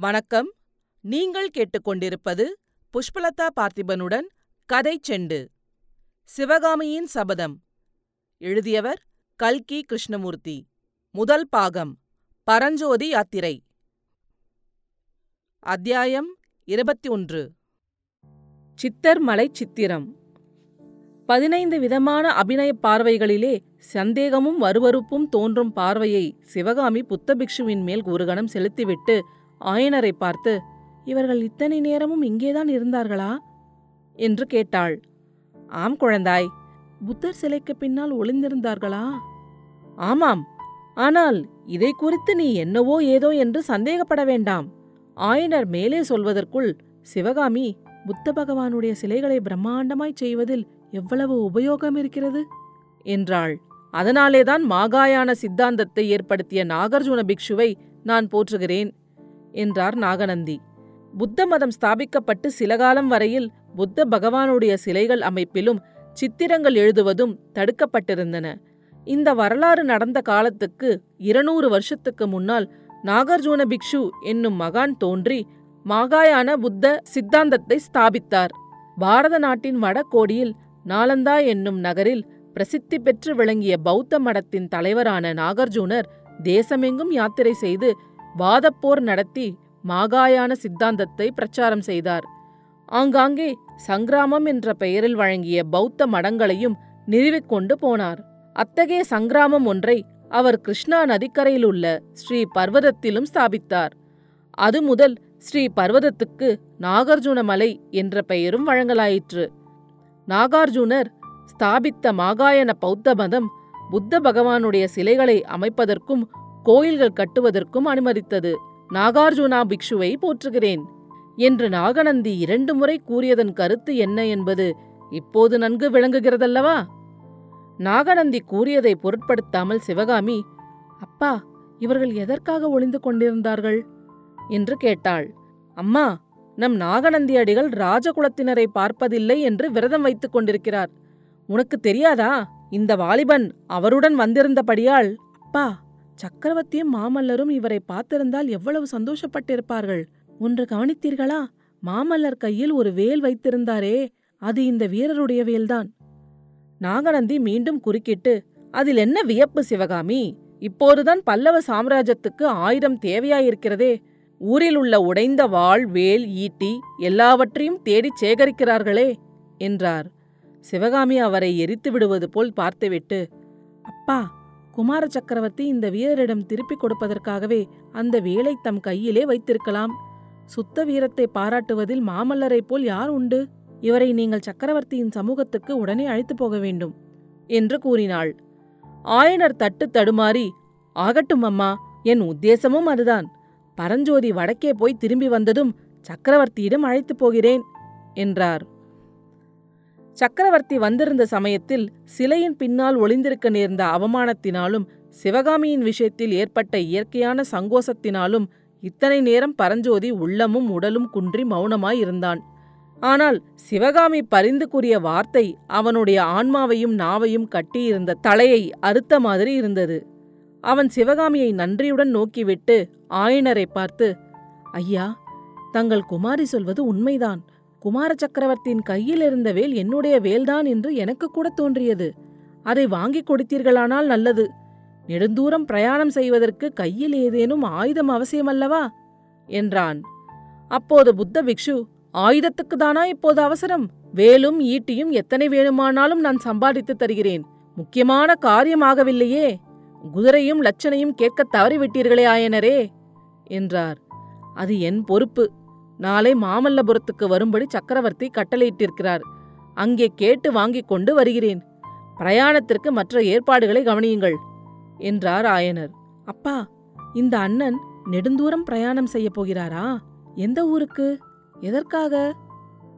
வணக்கம். நீங்கள் கேட்டுக்கொண்டிருப்பது புஷ்பலதா பார்த்திபனுடன் கதை செண்டு. சிவகாமியின் சபதம். எழுதியவர் கல்கி கிருஷ்ணமூர்த்தி. முதல் பாகம். பரஞ்சோதி யாத்திரை. அத்தியாயம் இருபத்தி ஒன்று. சித்தர் மலை சித்திரம். பதினைந்து விதமான அபிநய பார்வைகளிலே சந்தேகமும் வருவறுப்பும் தோன்றும் பார்வையை சிவகாமி புத்தபிக்ஷுவின் மேல் ஒரு கணம் செலுத்திவிட்டு ஆயனரை பார்த்து இவர்கள் இத்தனை நேரமும் இங்கேதான் இருந்தார்களா? என்று கேட்டாள். ஆம் குழந்தாய். புத்தர் சிலைக்கு பின்னால் ஒளிந்திருந்தார்களா? ஆமாம். ஆனால் இதை குறித்து நீ என்னவோ ஏதோ என்று சந்தேகப்பட வேண்டாம். ஆயனர் மேலே சொல்வதற்குள் சிவகாமி புத்த பகவானுடைய சிலைகளை பிரம்மாண்டமாய் செய்வதில் எவ்வளவு உபயோகம் இருக்கிறது? என்றாள். அதனாலேதான் மாகாயான சித்தாந்தத்தை ஏற்படுத்திய நாகார்ஜுன பிக்ஷுவை நான் போற்றுகிறேன். என்றார் நாகநந்தி. புத்த மதம் ஸ்தாபிக்கப்பட்டு சில காலம் வரையில் புத்த பகவானுடைய சிலைகள் அமைப்பிலும் சித்திரங்கள் எழுதுவதும் தடுக்கப்பட்டிருந்தன. இந்த வரலாறு நடந்த காலத்துக்கு இருநூறு வருஷத்துக்கு முன்னால் நாகார்ஜுன பிக்ஷு என்னும் மகான் தோன்றி மாகாயான புத்த சித்தாந்தத்தை ஸ்தாபித்தார். பாரத நாட்டின் வடகோடியில் நாலந்தா என்னும் நகரில் பிரசித்தி பெற்று விளங்கிய பௌத்த மடத்தின் தலைவரான நாகார்ஜுனர் தேசமெங்கும் யாத்திரை செய்து வாதப்போர் நடத்தி மாகாயான சித்தாந்தத்தை பிரச்சாரம் செய்தார். ஆங்காங்கே சங்கிராமம் என்ற பெயரில் வழங்கிய பௌத்த மடங்களையும் நிறுவிக்கொண்டு போனார். அத்தகைய சங்கிராமம் ஒன்றை அவர் கிருஷ்ணா நதிக்கரையில் உள்ள ஸ்ரீ பர்வதத்திலும் ஸ்தாபித்தார். அது முதல் ஸ்ரீ பர்வதத்துக்கு நாகார்ஜுன மலை என்ற பெயரும் வழங்கலாயிற்று. நாகார்ஜுனர் ஸ்தாபித்த மாகாயன பௌத்த மதம் புத்த பகவானுடைய சிலைகளை அமைப்பதற்கும் கோயில்கள் கட்டுவதற்கும் அனுமதித்தது. நாகார்ஜுனா பிக்ஷுவை போற்றுகிறேன். என்று நாகநந்தி இரண்டு முறை கூறியதன் கருத்து என்ன என்பது இப்போது நன்கு விளங்குகிறதல்லவா? நாகநந்தி கூறியதை பொருட்படுத்தாமல் சிவகாமி அப்பா இவர்கள் எதற்காக ஒளிந்து கொண்டிருந்தார்கள்? என்று கேட்டாள். அம்மா நம் நாகநந்தி அடிகள் ராஜகுலத்தினரை பார்ப்பதில்லை என்று விரதம் வைத்துக் கொண்டிருக்கிறார். உனக்கு தெரியாதா? இந்த வாலிபன் அவருடன் வந்திருந்தபடியால் அப்பா சக்கரவர்த்தியும் மாமல்லரும் இவரை பார்த்திருந்தால் எவ்வளவு சந்தோஷப்பட்டிருப்பார்கள். ஒன்று கவனித்தீர்களா? மாமல்லர் கையில் ஒரு வேல் வைத்திருந்தாரே அது இந்த வீரருடைய வேல்தான். நாகநந்தி மீண்டும் குறுக்கிட்டு அதில் என்ன வியப்பு சிவகாமி? இப்போதுதான் பல்லவ சாம்ராஜ்யத்துக்கு ஆயுதம் தேவையாயிருக்கிறதே. ஊரில் உள்ள உடைந்த வாள் வேல் ஈட்டி எல்லாவற்றையும் தேடிச் சேகரிக்கிறார்களே என்றார். சிவகாமி அவரை எரித்து விடுவது போல் பார்த்துவிட்டு அப்பா குமார சக்கரவர்த்தி இந்த வீரரிடம் திருப்பிக் கொடுப்பதற்காகவே அந்த வேலை தம் கையிலே வைத்திருக்கலாம். சுத்த வீரத்தை பாராட்டுவதில் மாமல்லரைப் போல் யார் உண்டு? இவரை நீங்கள் சக்கரவர்த்தியின் சமூகத்துக்கு உடனே அழைத்து போக வேண்டும் என்று கூறினாள். ஆயனர் தட்டு தடுமாறி ஆகட்டும் அம்மா என் உத்தேசமும் அதுதான். பரஞ்சோதி வடக்கே போய் திரும்பி வந்ததும் சக்கரவர்த்தியிடம் அழைத்துப் போகிறேன் என்றார். சக்கரவர்த்தி வந்திருந்த சமயத்தில் சிலையின் பின்னால் ஒளிந்திருக்க நேர்ந்த அவமானத்தினாலும் சிவகாமியின் விஷயத்தில் ஏற்பட்ட இயற்கையான சங்கோசத்தினாலும் இத்தனை நேரம் பரஞ்சோதி உள்ளமும் உடலும் குன்றி மௌனமாயிருந்தான். ஆனால் சிவகாமி பரிந்து கூறிய வார்த்தை அவனுடைய ஆன்மாவையும் நாவையும் கட்டியிருந்த தலையை அறுத்த மாதிரி இருந்தது. அவன் சிவகாமியை நன்றியுடன் நோக்கிவிட்டு ஆயனரை பார்த்து ஐயா தங்கள் குமாரி சொல்வது உண்மைதான். குமார சக்கரவர்த்தியின் கையில் இருந்த வேல் என்னுடைய வேல்தான் என்று எனக்கு கூட தோன்றியது. அதை வாங்கிக் கொடுத்தீர்களானால் நல்லது. நெடுந்தூரம் பிரயாணம் செய்வதற்கு கையில் ஏதேனும் ஆயுதம் அவசியமல்லவா? என்றான். அப்போது புத்த பிக்ஷு ஆயுதத்துக்கு தானா இப்போது அவசரம்? வேலும் ஈட்டியும் எத்தனை வேணுமானாலும் நான் சம்பாதித்து தருகிறேன். முக்கியமான காரியமாகவில்லையே குதிரையும் லட்சணையும் கேட்கத் தவறிவிட்டீர்களே ஆயனரே! என்றார். அது என் பொறுப்பு. நாளை மாமல்லபுரத்துக்கு வரும்படி சக்கரவர்த்தி கட்டளையிட்டிருக்கிறார். அங்கே கேட்டு வாங்கிக் கொண்டு வருகிறேன். பிரயாணத்திற்கு மற்ற ஏற்பாடுகளை கவனியுங்கள் என்றார் ஆயனர். அப்பா இந்த அண்ணன் நெடுந்தூரம் பிரயாணம் செய்யப் போகிறாரா? எந்த ஊருக்கு? எதற்காக?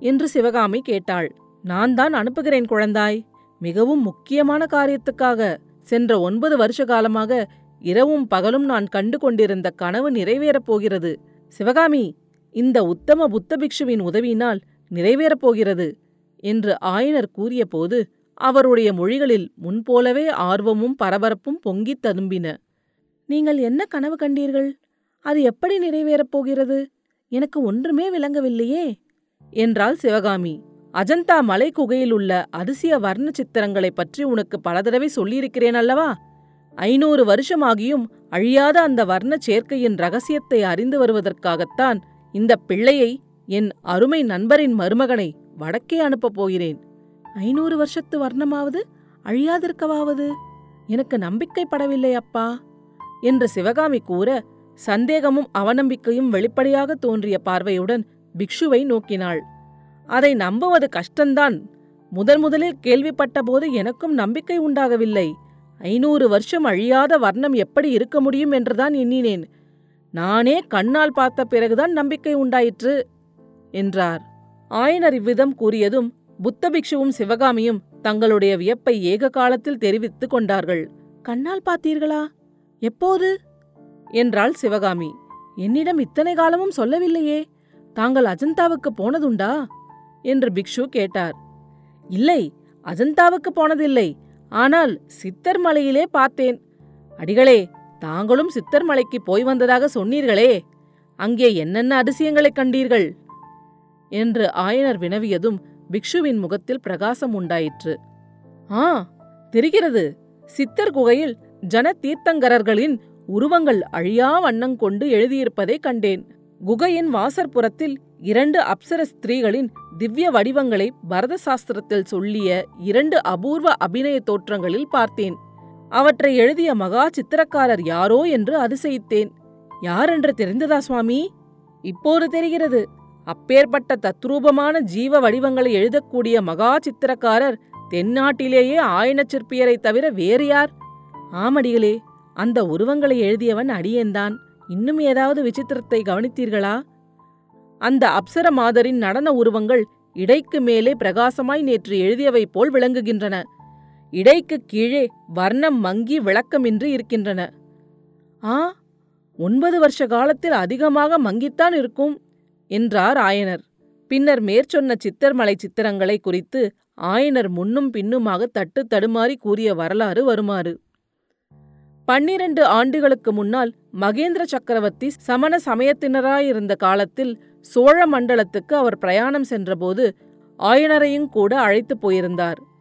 என்று சிவகாமி கேட்டாள். நான் தான் அனுப்புகிறேன் குழந்தாய். மிகவும் முக்கியமான காரியத்துக்காக சென்ற ஒன்பது வருஷ காலமாக இரவும் பகலும் நான் கண்டு கொண்டிருந்த கனவு நிறைவேறப் போகிறது. சிவகாமி இந்த உத்தம புத்த பிக்ஷுவின் உதவியினால் நிறைவேறப் போகிறது என்று ஆயனர் கூறியபோது அவருடைய மொழிகளில் முன்போலவே ஆர்வமும் பரபரப்பும் பொங்கித் ததும்பின. நீங்கள் என்ன கனவு கண்டீர்கள்? அது எப்படி நிறைவேறப் போகிறது? எனக்கு ஒன்றுமே விளங்கவில்லையே என்றாள் சிவகாமி. அஜந்தா மலை குகையில் உள்ள அதிசய வர்ண சித்திரங்களைப் பற்றி உனக்கு பல தடவை சொல்லியிருக்கிறேன் அல்லவா? ஐநூறு வருஷமாகியும் அழியாத அந்த வர்ண சேர்க்கையின் ரகசியத்தை அறிந்து வருவதற்காகத்தான் இந்த பிள்ளையை என் அருமை நண்பரின் மருமகனை வடக்கே அனுப்பப் போகிறேன். ஐநூறு வருஷத்து வர்ணமாவது அழியாதிருக்கவாவது? எனக்கு நம்பிக்கைப்படவில்லை அப்பா. என்று சிவகாமி கூற சந்தேகமும் அவநம்பிக்கையும் வெளிப்படையாக தோன்றிய பார்வையுடன் பிக்ஷுவை நோக்கினாள். அதை நம்புவது கஷ்டந்தான். முதன் முதலில் கேள்விப்பட்டபோது எனக்கும் நம்பிக்கை உண்டாகவில்லை. ஐநூறு வருஷம் அழியாத வர்ணம் எப்படி இருக்க முடியும் என்றுதான் எண்ணினேன். நானே கண்ணால் பார்த்த பிறகுதான் நம்பிக்கை உண்டாயிற்று என்றார். ஆயனர் இவ்விதம் கூறியதும் புத்த பிக்ஷுவும் சிவகாமியும் தங்களுடைய வியப்பை ஏக காலத்தில் தெரிவித்துக் கொண்டார்கள். கண்ணால் பார்த்தீர்களா? எப்போது? என்றாள் சிவகாமி. என்னிடம் இத்தனை காலமும் சொல்லவில்லையே. தாங்கள் அஜந்தாவுக்கு போனதுண்டா? என்று பிக்ஷு கேட்டார். இல்லை அஜந்தாவுக்கு போனதில்லை. ஆனால் சித்தர் மலையிலே பார்த்தேன். அடிகளே தாங்களும் சித்தர் மலைக்கு போய் வந்ததாக சொன்னீர்களே அங்கே என்னென்ன அதிசயங்களைக் கண்டீர்கள்? என்று ஆயனர் வினவியதும் பிக்ஷுவின் முகத்தில் பிரகாசம் உண்டாயிற்று. ஆ தெரிகிறது. சித்தர் குகையில் ஜன தீர்த்தங்கரர்களின் உருவங்கள் அழியா வண்ணங் கொண்டு எழுதியிருப்பதை கண்டேன். குகையின் வாசற்புறத்தில் இரண்டு அப்சர ஸ்திரீகளின் திவ்ய வடிவங்களை பரத சாஸ்திரத்தில் சொல்லிய இரண்டு அபூர்வ அபிநய தோற்றங்களில் பார்த்தேன். அவற்றை எழுதிய மகா சித்திரக்காரர் யாரோ என்று அதிசயித்தேன். யாரென்று தெரிந்ததா சுவாமி? இப்போது தெரிகிறது. அப்பேற்பட்ட தத்ரூபமான ஜீவ வடிவங்களை எழுதக்கூடிய மகா சித்திரக்காரர் தென்னாட்டிலேயே ஆயனச் சிற்பியரைத் தவிர வேறு யார்? ஆமடிகளே அந்த உருவங்களை எழுதியவன் அடியேன்தான். இன்னும் ஏதாவது விசித்திரத்தை கவனித்தீர்களா? அந்த அப்சர மாதரின் நடன உருவங்கள் இடைக்கு மேலே பிரகாசமாய் நேற்று எழுதியவை போல் விளங்குகின்றன. இடைக்கு கீழே வர்ணம் மங்கி விளக்கமின்றி இருக்கின்றன. ஆ ஒன்பது வருஷ காலத்தில் அதிகமாக மங்கித்தான் இருக்கும் என்றார் ஆயனர். பின்னர் மேற்சொன்ன சித்தர்மலை சித்திரங்களை குறித்து ஆயனர் முன்னும் பின்னுமாக தட்டு தடுமாறி கூறிய வரலாறு வருமாறு. பன்னிரண்டு ஆண்டுகளுக்கு முன்னால் மகேந்திர சக்கரவர்த்தி சமண சமயத்தினராயிருந்த காலத்தில் சோழ மண்டலத்துக்கு அவர் பிரயாணம் சென்றபோது ஆயனரையும் கூட அழைத்துப் போயிருந்தார்.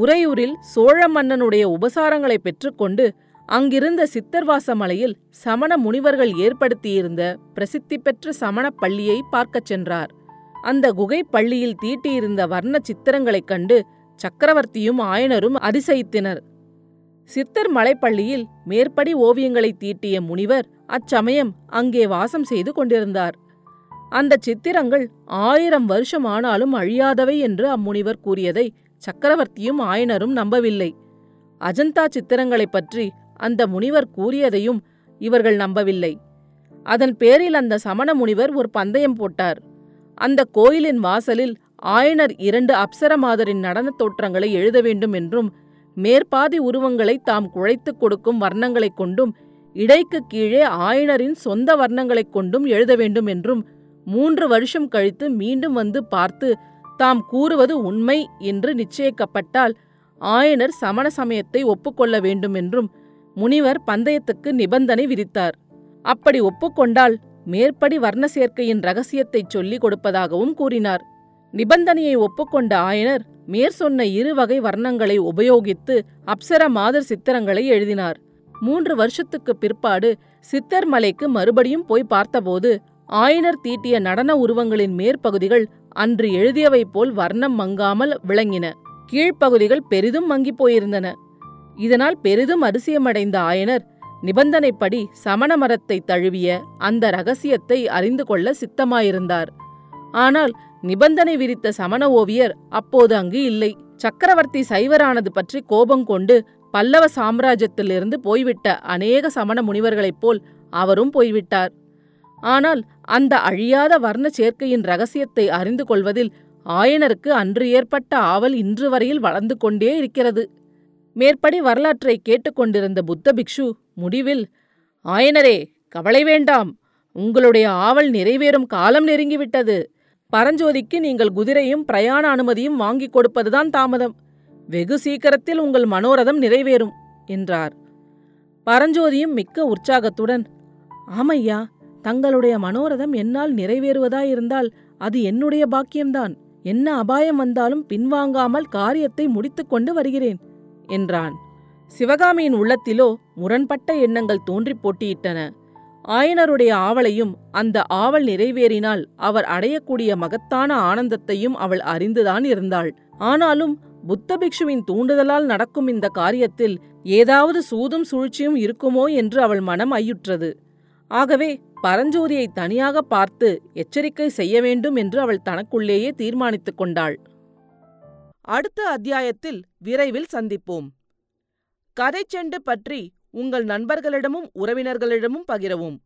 உறையூரில் சோழ மன்னனுடைய உபசாரங்களை பெற்றுக்கொண்டு அங்கிருந்த சித்தர்வாச மலையில் சமண முனிவர்கள் ஏற்படுத்தியிருந்த பிரசித்தி பெற்ற சமணப் பள்ளியை பார்க்கச் சென்றார். அந்த குகை பள்ளியில் தீட்டியிருந்த வர்ண சித்திரங்களைக் கண்டு சக்கரவர்த்தியும் ஆயனரும் அதிசயித்தனர். சித்தர் மலைப்பள்ளியில் மேற்படி ஓவியங்களை தீட்டிய முனிவர் அச்சமயம் அங்கே வாசம் செய்து கொண்டிருந்தார். அந்த சித்திரங்கள் ஆயிரம் வருஷம் ஆனாலும் அழியாதவை என்று அம்முனிவர் கூறியதை சக்கரவர்த்தியும் ஆயனரும் நம்பவில்லை. அஜந்தா சித்திரங்களைப் பற்றி அந்த முனிவர் கூறியதையும் இவர்கள் நம்பவில்லை. அதன் பேரில் அந்த சமண முனிவர் ஒரு பந்தயம் போட்டார். அந்த கோயிலின் வாசலில் ஆயனர் இரண்டு அப்சர மாதரின் நடனத் தோற்றங்களை எழுத வேண்டும் என்றும் மேற்பாதி உருவங்களை தாம் குழைத்துக் கொடுக்கும் வர்ணங்களைக் கொண்டும் இடைக்கு கீழே ஆயனரின் சொந்த வர்ணங்களைக் கொண்டும் எழுத வேண்டும் என்றும் மூன்று வருஷம் கழித்து மீண்டும் வந்து பார்த்து தாம் கூறுவது உண்மை என்று நிச்சயிக்கப்பட்டால் ஆயனர் சமண சமயத்தை ஒப்புக்கொள்ள வேண்டும் என்றும் முனிவர் பந்தயத்துக்கு நிபந்தனை விதித்தார். அப்படி ஒப்புக்கொண்டால் மேற்படி வர்ண சேர்க்கையின் ரகசியத்தைச் சொல்லிக் கொடுப்பதாகவும் கூறினார். நிபந்தனையை ஒப்புக்கொண்ட ஆயனர் மேற்சொன்ன இரு வகை வர்ணங்களை உபயோகித்து அப்சர மாதர் சித்திரங்களை எழுதினார். மூன்று வருஷத்துக்குப் பிற்பாடு சித்தர் மலைக்கு மறுபடியும் போய் பார்த்தபோது ஆயனர் தீட்டிய நடன உருவங்களின் மேற்பகுதிகள் அன்று எழுதியவை போல் வர்ணம் மங்காமல் விளங்கின. கீழ்ப்பகுதிகள் பெரிதும் மங்கிப் போயிருந்தன. இதனால் பெரிதும் அரிசியமடைந்த ஆயனர் நிபந்தனைப்படி சமண மரத்தை தழுவிய அந்த ரகசியத்தை அறிந்து கொள்ள சித்தமாயிருந்தார். ஆனால் நிபந்தனை விரித்த சமண ஓவியர் அப்போது அங்கு இல்லை. சக்கரவர்த்தி சைவரானது பற்றி கோபம் கொண்டு பல்லவ சாம்ராஜ்யத்திலிருந்து போய்விட்ட அநேக சமண முனிவர்களைப் போல் அவரும் போய்விட்டார். ஆனால் அந்த அழியாத வர்ண சேர்க்கையின் ரகசியத்தை அறிந்து கொள்வதில் ஆயனருக்கு அன்று ஏற்பட்ட ஆவல் இன்று வரையில் வளர்ந்து கொண்டே இருக்கிறது. மேற்படி வரலாற்றை கேட்டுக்கொண்டிருந்த புத்த பிக்ஷு முடிவில் ஆயனரே கவலை வேண்டாம். உங்களுடைய ஆவல் நிறைவேறும் காலம் நெருங்கிவிட்டது. பரஞ்சோதிக்கு நீங்கள் குதிரையும் பிரயாண அனுமதியும் வாங்கிக் கொடுப்பதுதான் தாமதம். வெகு சீக்கிரத்தில் உங்கள் மனோரதம் நிறைவேறும் என்றார். பரஞ்சோதியும் மிக்க உற்சாகத்துடன் ஆமையா தங்களுடைய மனோரதம் என்னால் நிறைவேறுவதாயிருந்தால் அது என்னுடைய பாக்கியம்தான். என்ன அபாயம் வந்தாலும் பின்வாங்காமல் காரியத்தை முடித்துக்கொண்டு வருகிறேன் என்றான். சிவகாமியின் உள்ளத்திலோ முரண்பட்ட எண்ணங்கள் தோன்றிப் போட்டியிட்டன. ஆயனருடைய ஆவலையும் அந்த ஆவல் நிறைவேறினால் அவர் அடையக்கூடிய மகத்தான ஆனந்தத்தையும் அவள் அறிந்துதான் இருந்தாள். ஆனாலும் புத்த பிக்ஷுவின் தூண்டுதலால் நடக்கும் இந்த காரியத்தில் ஏதாவது சூதும் சூழ்ச்சியும் இருக்குமோ என்று அவள் மனம் ஐயுற்றது. ஆகவே பரஞ்சோதியை தனியாக பார்த்து எச்சரிக்கை செய்ய வேண்டும் என்று அவள் தனக்குள்ளேயே தீர்மானித்துக் கொண்டாள். அடுத்த அத்தியாயத்தில் விரைவில் சந்திப்போம். கதைச்செண்டு பற்றி உங்கள் நண்பர்களிடமும் உறவினர்களிடமும் பகிரவும்.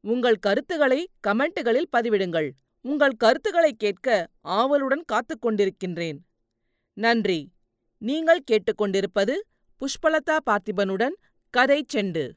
உங்கள் கருத்துக்களை கமெண்ட்டுகளில் பதிவிடுங்கள். உங்கள் கருத்துக்களை கேட்க ஆவலுடன் காத்துக் கொண்டிருக்கின்றேன். நன்றி. நீங்கள் கேட்டுக்கொண்டிருப்பது புஷ்பலதா பார்த்திபனுடன் கதை செண்டு.